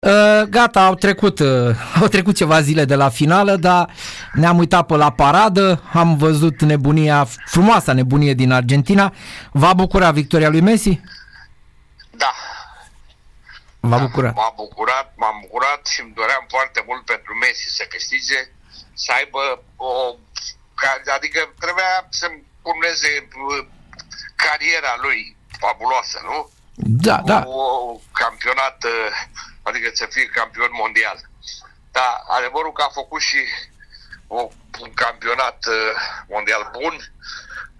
Uh, gata, au trecut, uh, au trecut ceva zile de la finală, dar ne-am uitat pe la paradă, am văzut nebunia, frumoasa nebunie din Argentina. V-a bucurat victoria lui Messi? Da. V-a da, bucurat? M-a bucurat, m-am bucurat și îmi doream foarte mult pentru Messi să câștige, să aibă o... Adică trebuia să-mi urmeze uh, cariera lui fabuloasă, nu? Da, da. O campionat adică să fie campion mondial. Dar adevărul că a făcut și o, un campionat uh, mondial bun,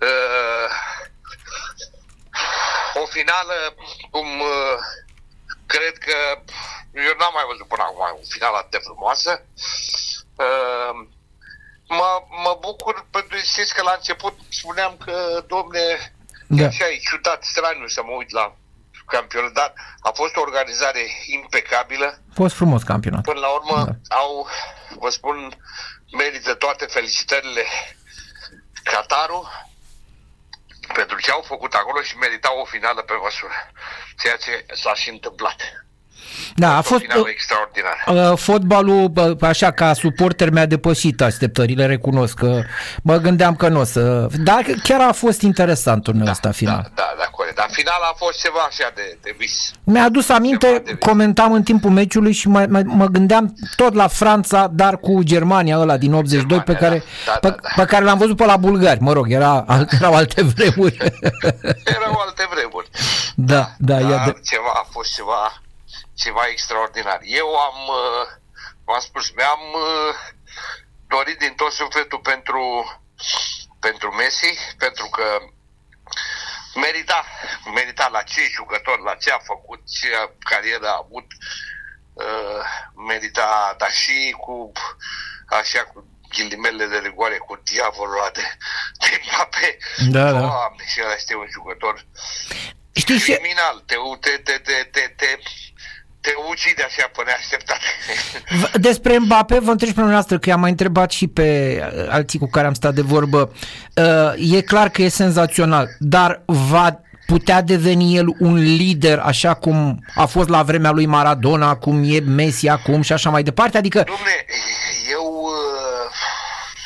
uh, o finală cum uh, cred că eu n-am mai văzut până acum o finală atât de frumoasă. Uh, mă, mă bucur pentru știți că la început spuneam că, domne, da. așa e ciudat, straniu să mă uit la campionat, dar a fost o organizare impecabilă. A fost frumos campionat. Până la urmă da. au, vă spun, merită toate felicitările Qatarul pentru ce au făcut acolo și meritau o finală pe măsură, ceea ce s-a și întâmplat. Da, a fost extraordinar. Uh, fotbalul, așa ca suporter mi-a depășit așteptările, recunosc că mă gândeam că nu o să... Dar chiar a fost interesant turneul da, ăsta final. Da, da, da, corect. Dar finala a fost ceva așa de, de vis. Mi-a adus aminte, comentam în timpul meciului și mă, mă, mă gândeam tot la Franța, dar cu Germania ăla din 82 Germania, pe care, da, da, pe, da, da. pe care l-am văzut pe la bulgari. Mă rog, era, erau alte vremuri. erau alte vremuri. Da, da, da, da de... ceva, a fost ceva ceva extraordinar. Eu am, uh, v-am spus, mi-am uh, dorit din tot sufletul pentru, pentru Messi, pentru că merita, merita la ce jucător, la ce a făcut, ce carieră a avut, uh, merita, dar și cu, așa, cu ghilimele de rigoare, cu diavolul de, de Mbappé. Da, da. Doamne, și ăla este un jucător Știi criminal, te, te, te, te, te, te te ucide așa pe neașteptate. Despre Mbappé vă întreb pe noastră, că i-am mai întrebat și pe uh, alții cu care am stat de vorbă. Uh, e clar că e senzațional, dar va putea deveni el un lider așa cum a fost la vremea lui Maradona, cum e Messi acum și așa mai departe? Adică... Dom'le, eu uh,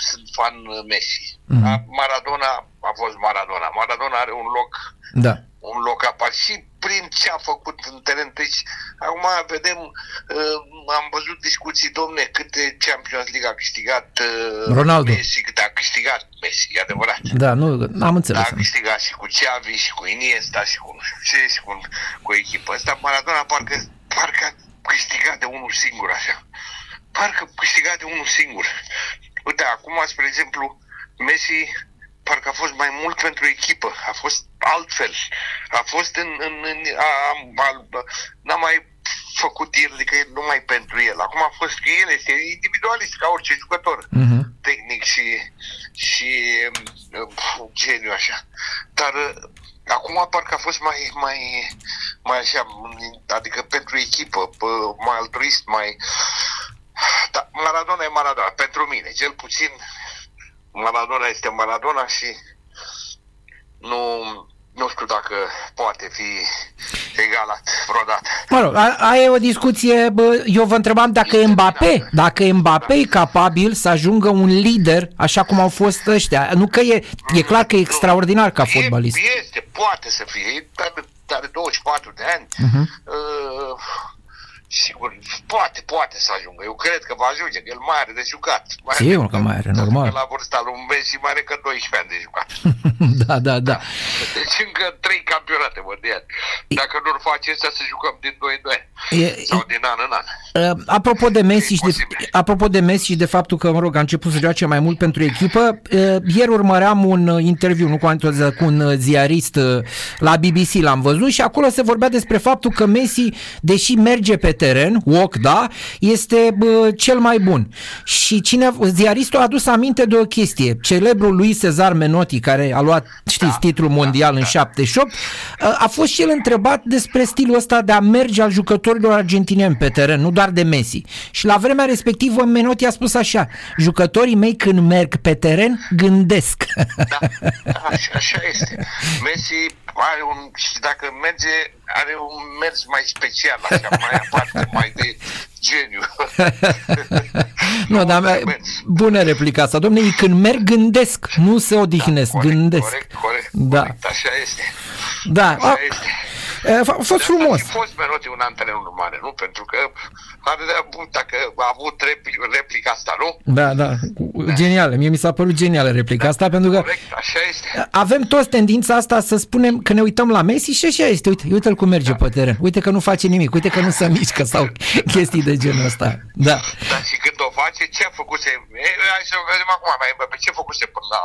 sunt fan Messi. Mm-hmm. Maradona a fost Maradona. Maradona are un loc da un loc apart și prin ce a făcut în teren. Deci, acum vedem, uh, am văzut discuții, domne, câte Champions League a câștigat uh, Ronaldo. Messi, câte a câștigat Messi, e adevărat. Da, nu, am înțeles. A câștigat și cu Xavi, și cu Iniesta, și cu nu știu ce, și cu, cu echipă. Asta Maradona parcă, parcă a câștigat de unul singur, așa. Parcă câștigat de unul singur. Uite, acum, spre exemplu, Messi parcă a fost mai mult pentru echipă, a fost altfel, a fost în, în, în a, a, n-a mai făcut el, adică numai pentru el. Acum a fost că el este individualist ca orice jucător, uh-huh. tehnic și, și uh, geniu așa. Dar uh, acum parcă a fost mai, mai, mai așa, adică pentru echipă, mai altruist, mai... Da, Maradona e Maradona, pentru mine, cel puțin Maradona este Maradona și nu, nu știu dacă poate fi egalat vreodată. Mă rog, aia e o discuție, bă, eu vă întrebam dacă e Mbappé, dacă Mbappé da. e capabil să ajungă un lider așa cum au fost ăștia. Nu că e, e clar că e extraordinar ca fotbalist. Este, poate să fie, are, are 24 de ani. Uh-huh. Uh, Sigur, poate, poate să ajungă. Eu cred că va ajunge, că el mai are de jucat. Mai Sigur că mai are, normal. La vârsta lui Messi mai are că 12 ani de jucat. da, da, da. Deci încă 3 campionate mondiale. Dacă nu-l face asta, să jucăm din 2 în 2 e, sau din an în an. Uh, apropo de Messi și de, apropo de Messi și de faptul că, mă rog, a început să joace mai mult pentru echipă, uh, ieri urmăream un uh, interviu, nu cu, cu un ziarist uh, la BBC, l-am văzut și acolo se vorbea despre faptul că Messi, deși merge pe teren, walk, da, este bă, cel mai bun. Și cine, ziaristul a adus aminte de o chestie. Celebrul lui Cezar Menotti, care a luat, știți, da, titlul da, mondial da, în da. 78, a fost și el întrebat despre stilul ăsta de a merge al jucătorilor argentinieni pe teren, nu doar de Messi. Și la vremea respectivă Menotti a spus așa, jucătorii mei când merg pe teren gândesc. Da, da așa, așa este. Messi are un, și dacă merge, are un mers mai special, așa, mai aparte, mai de geniu. nu, dar mea, bună replica asta. Domnule, când merg, gândesc, nu se odihnesc, da, corect, gândesc. Corect, corect, Da. corect, așa este. Da, Așa a, este. A fost frumos. Și fost Merote un antrenor mare, nu? Pentru că are de avut, dacă a avut repli, replica asta, nu? Da, da, genială. Mie mi s-a părut genială replica asta, pentru că Corect, așa este. avem toți tendința asta să spunem că ne uităm la Messi și așa este. Uite, uite-l cum merge pe teren. Uite că nu face nimic. Uite că nu se mișcă sau chestii de genul ăsta. Da. Dar și când o face, ce a făcut se... E, hai să vedem acum, mai pe ce a făcut se până la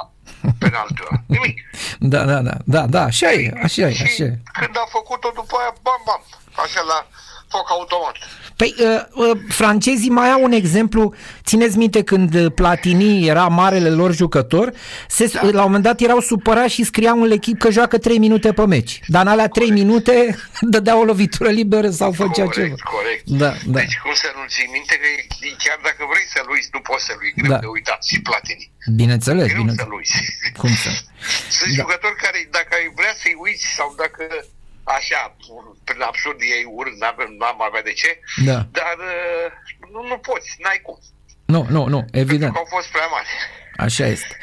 penaltul ăla? Nimic. Da, da, da, da, da, așa e, așa e, și așa e. când a făcut-o după aia, bam, bam, așa la foc automat. Păi, uh, uh, francezii mai au un exemplu, țineți minte când uh, Platini era marele lor jucător, se, da. la un moment dat erau supărați și scriau în echip că joacă 3 minute pe meci. Dar în alea 3 minute dădea o lovitură liberă sau făcea corect, ceva. corect. Da, da. Deci cum să nu ții minte că e- chiar dacă vrei să-l uiți, nu poți să-l uiți, greu Da. de uitat și Platini. Bineînțeles, Greu bineînțeles. să-l uiți. Cum să? Sunt Da. jucători care, dacă ai vrea să-i uiți sau dacă așa, prin absurd ei urât, n-avem, n-am avea de ce, Da. dar uh, nu, nu poți, n-ai cum. Nu, nu, nu, Pentru evident. că au fost prea mari. Așa este.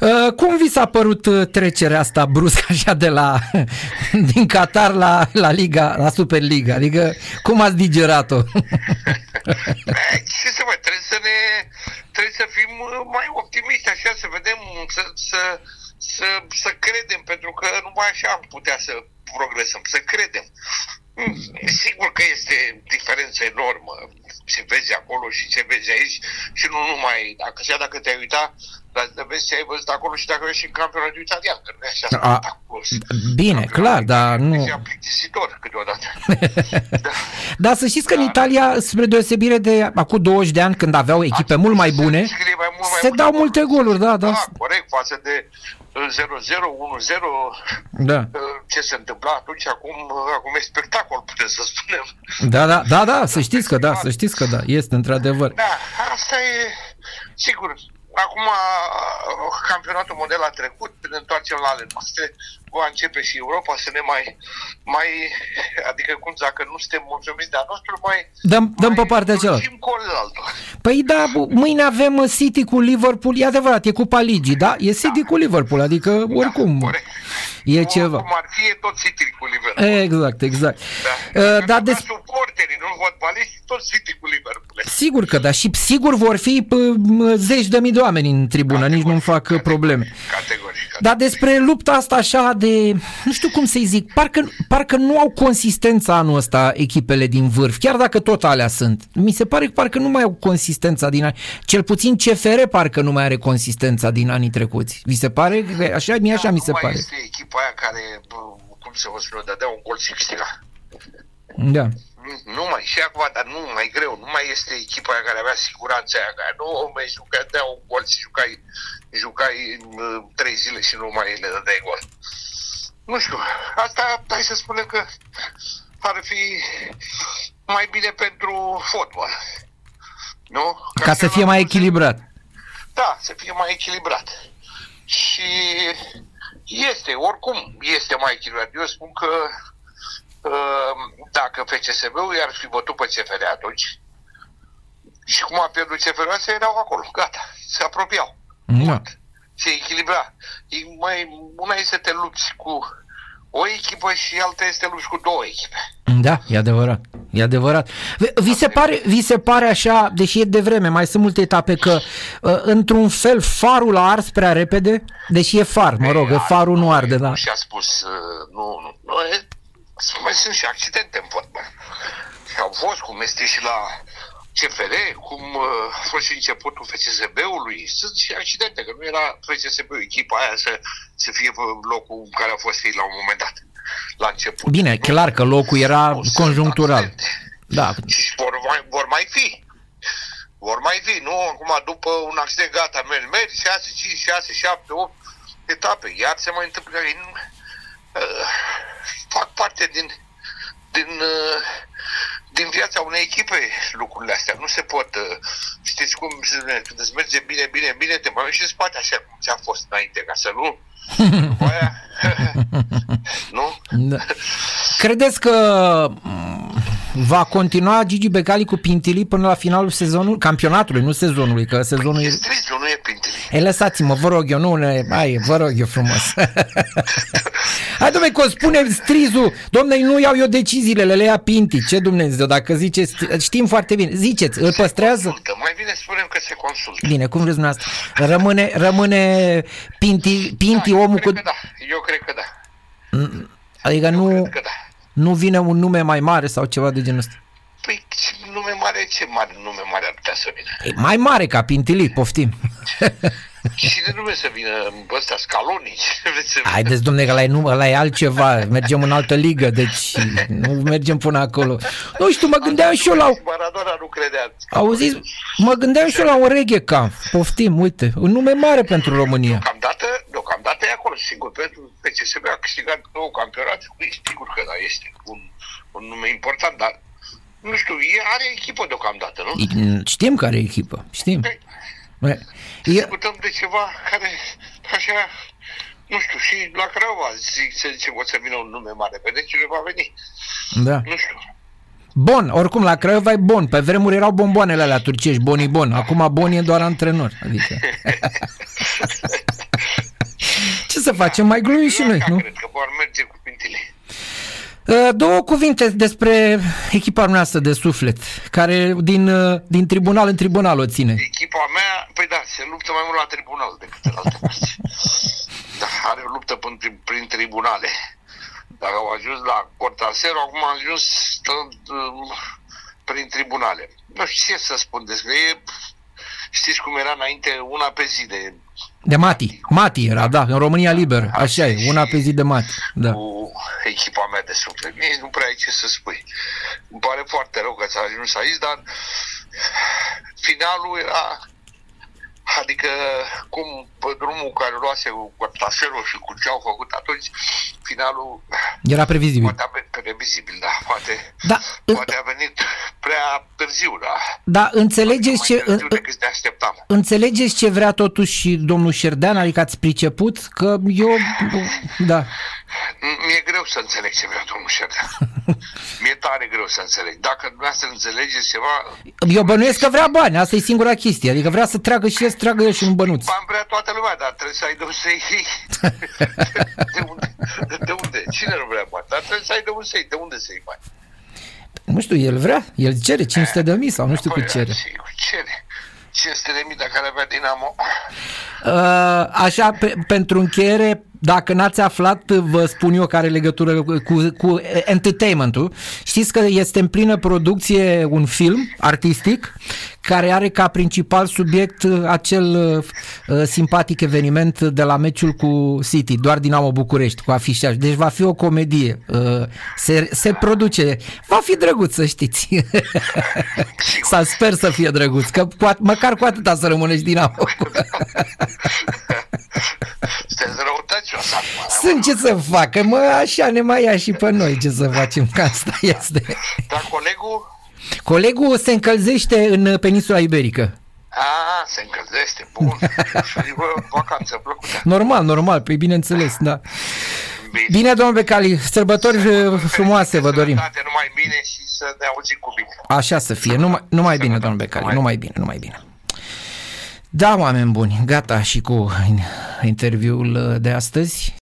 Uh, cum vi s-a părut uh, trecerea asta bruscă așa de la din Qatar la, la Liga, la Superliga? Adică cum ați digerat-o? Eh, Ce să mai, trebuie să ne, trebuie să fim uh, mai optimiști, așa, să vedem, să, să, să, să credem, pentru că numai așa am putea să progresăm, să credem. Mm, Sigur că este diferență enormă, se vezi acolo și se vezi aici și nu numai, dacă, așa dacă te-ai uitat, dar să vezi ce ai văzut acolo și dacă vezi și în campionatul italian, că nu e așa A, spectaculos. Bine, clar, dar nu... E plictisitor câteodată. da. Dar să știți că în Italia, spre deosebire de acum 20 de ani, când aveau echipe mult mai bune, Se scrie mai mult, mai se multe dau goluri. multe goluri, da, da. Da, corect, față de uh, 0-0, 1-0, Da, uh, ce se întâmpla atunci, acum, uh, acum e spectacol, putem să spunem. da, da, da, da, să știți că da, să știți că da, este într-adevăr. Da, asta e, sigur, acum uh, campionatul mondial a trecut, ne întoarcem la ale noastre, va începe și Europa să ne mai, mai adică cum dacă nu suntem mulțumiți de-a nostru, mai Dăm, dăm pe mai partea cealaltă. dulcim cu altul. Păi da, bu- mâine avem uh, City cu Liverpool, e adevărat, e Cupa Ligii, da? E City cu Liverpool, adică oricum corect. E Nu, ceva. Cum ar fi, e tot City cu Liverpool. Exact, exact. Da. Uh, Dar Dar des... des... suporterii, nu fotbaliști, tot City cu Liverpool. Sigur că da, și sigur vor fi p- m- zeci de mii de oameni în tribună, nici nu-mi fac uh, probleme. Categoric. Dar despre lupta asta așa de, nu știu cum să-i zic, parcă, parcă nu au consistența anul ăsta echipele din vârf, chiar dacă tot alea sunt. Mi se pare că parcă nu mai au consistența din ani, cel puțin CFR parcă nu mai are consistența din anii trecuți. Vi se pare? Că Așa, mie așa Da, mi nu se mai pare. este echipa aia care, bă, cum să vă spun, eu, dădea un gol și câștiga. Da. Nu- Nu mai, și acum, dar nu mai greu, nu mai este echipa aia care avea siguranța aia, care nu mai jucai, dea un gol și jucai, jucai uh, trei zile și nu mai le dădeai gol. Nu știu, asta hai să spunem că ar fi mai bine pentru fotbal. Nu? Ca să fie mai echilibrat. Da, să fie mai echilibrat. Și este, oricum, este mai echilibrat. Eu spun că uh, dacă FCSB-ul i-ar fi bătut pe CFR atunci și cum a pierdut CFR-ul, astea erau acolo, gata, se apropiau. Da. Mult. Se echilibra. E mai, una este să te lupți cu o echipă și alta este să te lupți cu două echipe. Da, e adevărat. E adevărat. Vi- Vi se pare, vi se pare așa, deși e de vreme, mai sunt multe etape, că uh, într-un fel farul a ars prea repede? Deși e far, mă rog, E, farul nu arde, da. Nu și-a spus, uh, nu, nu, nu e, mai sunt și accidente în fotbal. Și au fost, cum este și la CFR, cum uh, a fost și începutul FCSB-ului, sunt și accidente, că nu era FCSB-ul, echipa aia să, să fie pe locul în care a fost ei la un moment dat, la început. Bine, Nu? clar că locul era Nu, sunt conjunctural. accidente. Da, Și vor mai, vor mai fi. Vor mai fi, nu? Acum, după un accident, gata, mergi, mergi, 6, 5, 6, 7, 8 etape. Iar se mai întâmplă că uh, fac parte din, din, uh, din viața unei echipe lucrurile astea. Nu se pot, uh, știți cum se spune, când îți merge bine, bine, bine, te mai și în spate așa cum ți-a fost înainte, ca să nu... După aia, Da. Credeți că mm, va continua Gigi Becali cu Pintili până la finalul sezonului, campionatului, nu sezonului, că sezonul E e... strizul, nu e Pintili. Ei, lăsați-mă, vă rog eu, nu ne... Hai, vă rog eu frumos. Hai, domnule, că o spune strizul. Domnule, nu iau eu deciziile, le ia Pinti. Ce Dumnezeu, dacă ziceți, știm foarte bine. Ziceți, îl păstrează? Consultă. Mai bine spunem că se consultă. Bine, cum vreți dumneavoastră. Rămâne, rămâne Pinti, Pinti da, eu omul cred cu... Că da. Eu cred că da. Adică Eu nu, cred că da. nu vine un nume mai mare sau ceva de genul ăsta. Păi ce nume mare, ce mare nume mare ar putea să vină? E mai mare ca Pintili, poftim. Cine nume să vină ăsta, scalonii? Ce vreți să vină? Haideți, domnule, că ăla e, nu, ăla e altceva. Mergem în altă ligă, deci nu mergem până acolo. Nu știu, mă gândeam și eu la... Maradona nu credea. Auziți, mă gândeam și eu la un reggae camp. Poftim, uite, un nume mare pentru România. Deocamdată, deocamdată e acolo, sigur, pentru PCSB a câștigat două campionate, e sigur că da, este un, un nume important, dar nu știu, e, are echipă deocamdată, nu? Știm care e echipă, știm. Păi, E, discutăm de ceva care, așa, nu știu, și la Craiova zic, se zice, o să vină un nume mare, vedeți cine va veni, da. nu știu. Bon, oricum, la Craiova e Bon. Pe vremuri erau bomboanele alea turcești, Boni Bon. Acum Bon e doar antrenor. Adică... Ce să facem? Mai glumim și noi, Așa nu? Cred că vor merge cu pintile. Uh, Două cuvinte despre echipa noastră de suflet, care din, uh, din tribunal în tribunal o ține. Echipa mea, păi da, se luptă mai mult la tribunal decât în alte părți. Da, are o luptă prin, prin, prin tribunale. Dacă au ajuns la Cortasero, acum au ajuns stând, um, prin tribunale. Nu știu ce să spun despre e, Știți cum era înainte una pe zi de De Mati. Mati era, da, în România Liber. Așa e, una pe zi de Mati. Da. cu echipa mea de suflet. Nici nu prea ai ce să spui. Îmi pare foarte rău că ți-a ajuns aici, dar finalul era Adică cum pe drumul care luase cu Cortasero și cu ce au făcut atunci, finalul Era previzibil. poate a venit previzibil, da, poate, Da, poate a venit prea târziu, da. da înțelegeți mai ce, târziu în- decât ne așteptam. înțelegeți ce vrea totuși și domnul Șerdean? Adică ați priceput că eu, da, Mi-e greu să înțeleg ce vrea domnul Șerdea. Mi-e tare greu să înțeleg. Dacă dumneavoastră înțelegeți ceva, eu bănuiesc că vrea bani, asta e singura chestie. Adică vrea să tragă și el, să tragă el și un bănuț. bani vrea toată lumea, dar trebuie să ai de unde să iei. De unde? De unde? Cine nu vrea bani? Dar trebuie să ai de unde să iei. De unde să iei bani? Nu știu, el vrea, el cere 500 de mii sau nu știu Păi, cât cere. Sigur, cere. 500 de mii de care avea Dinamo. Uh, Așa, pe, pentru încheiere, dacă n-ați aflat, vă spun eu care are legătură cu, cu, cu entertainment-ul. Știți că este în plină producție un film artistic care are ca principal subiect uh, acel uh, simpatic eveniment de la meciul cu City, doar Dinamo București, cu afișaj. Deci va fi o comedie. Uh, se, se produce. Va fi drăguț, să știți. Sau sper să fie drăguț, că cu, at- măcar cu atâta să rămânești Dinamo. Sunteți răutăcioși acum. Sunt ce să facă, mă, așa ne mai ia și pe noi, ce să facem, că asta este. Dar colegul, Colegul se încălzește în peninsula iberică. a, se încălzește, bun. Și bă, vacanță plăcută. Normal, normal, pe bineînțeles, da. Bine. Bine, domnul Becali, sărbători uh, frumoase vă dorim. Sănătate, numai bine și să ne auzim cu bine. Așa să fie, numai, numai bine, domnul Becali, numai bine, numai bine. Da, oameni buni, gata și cu interviul uh, de astăzi.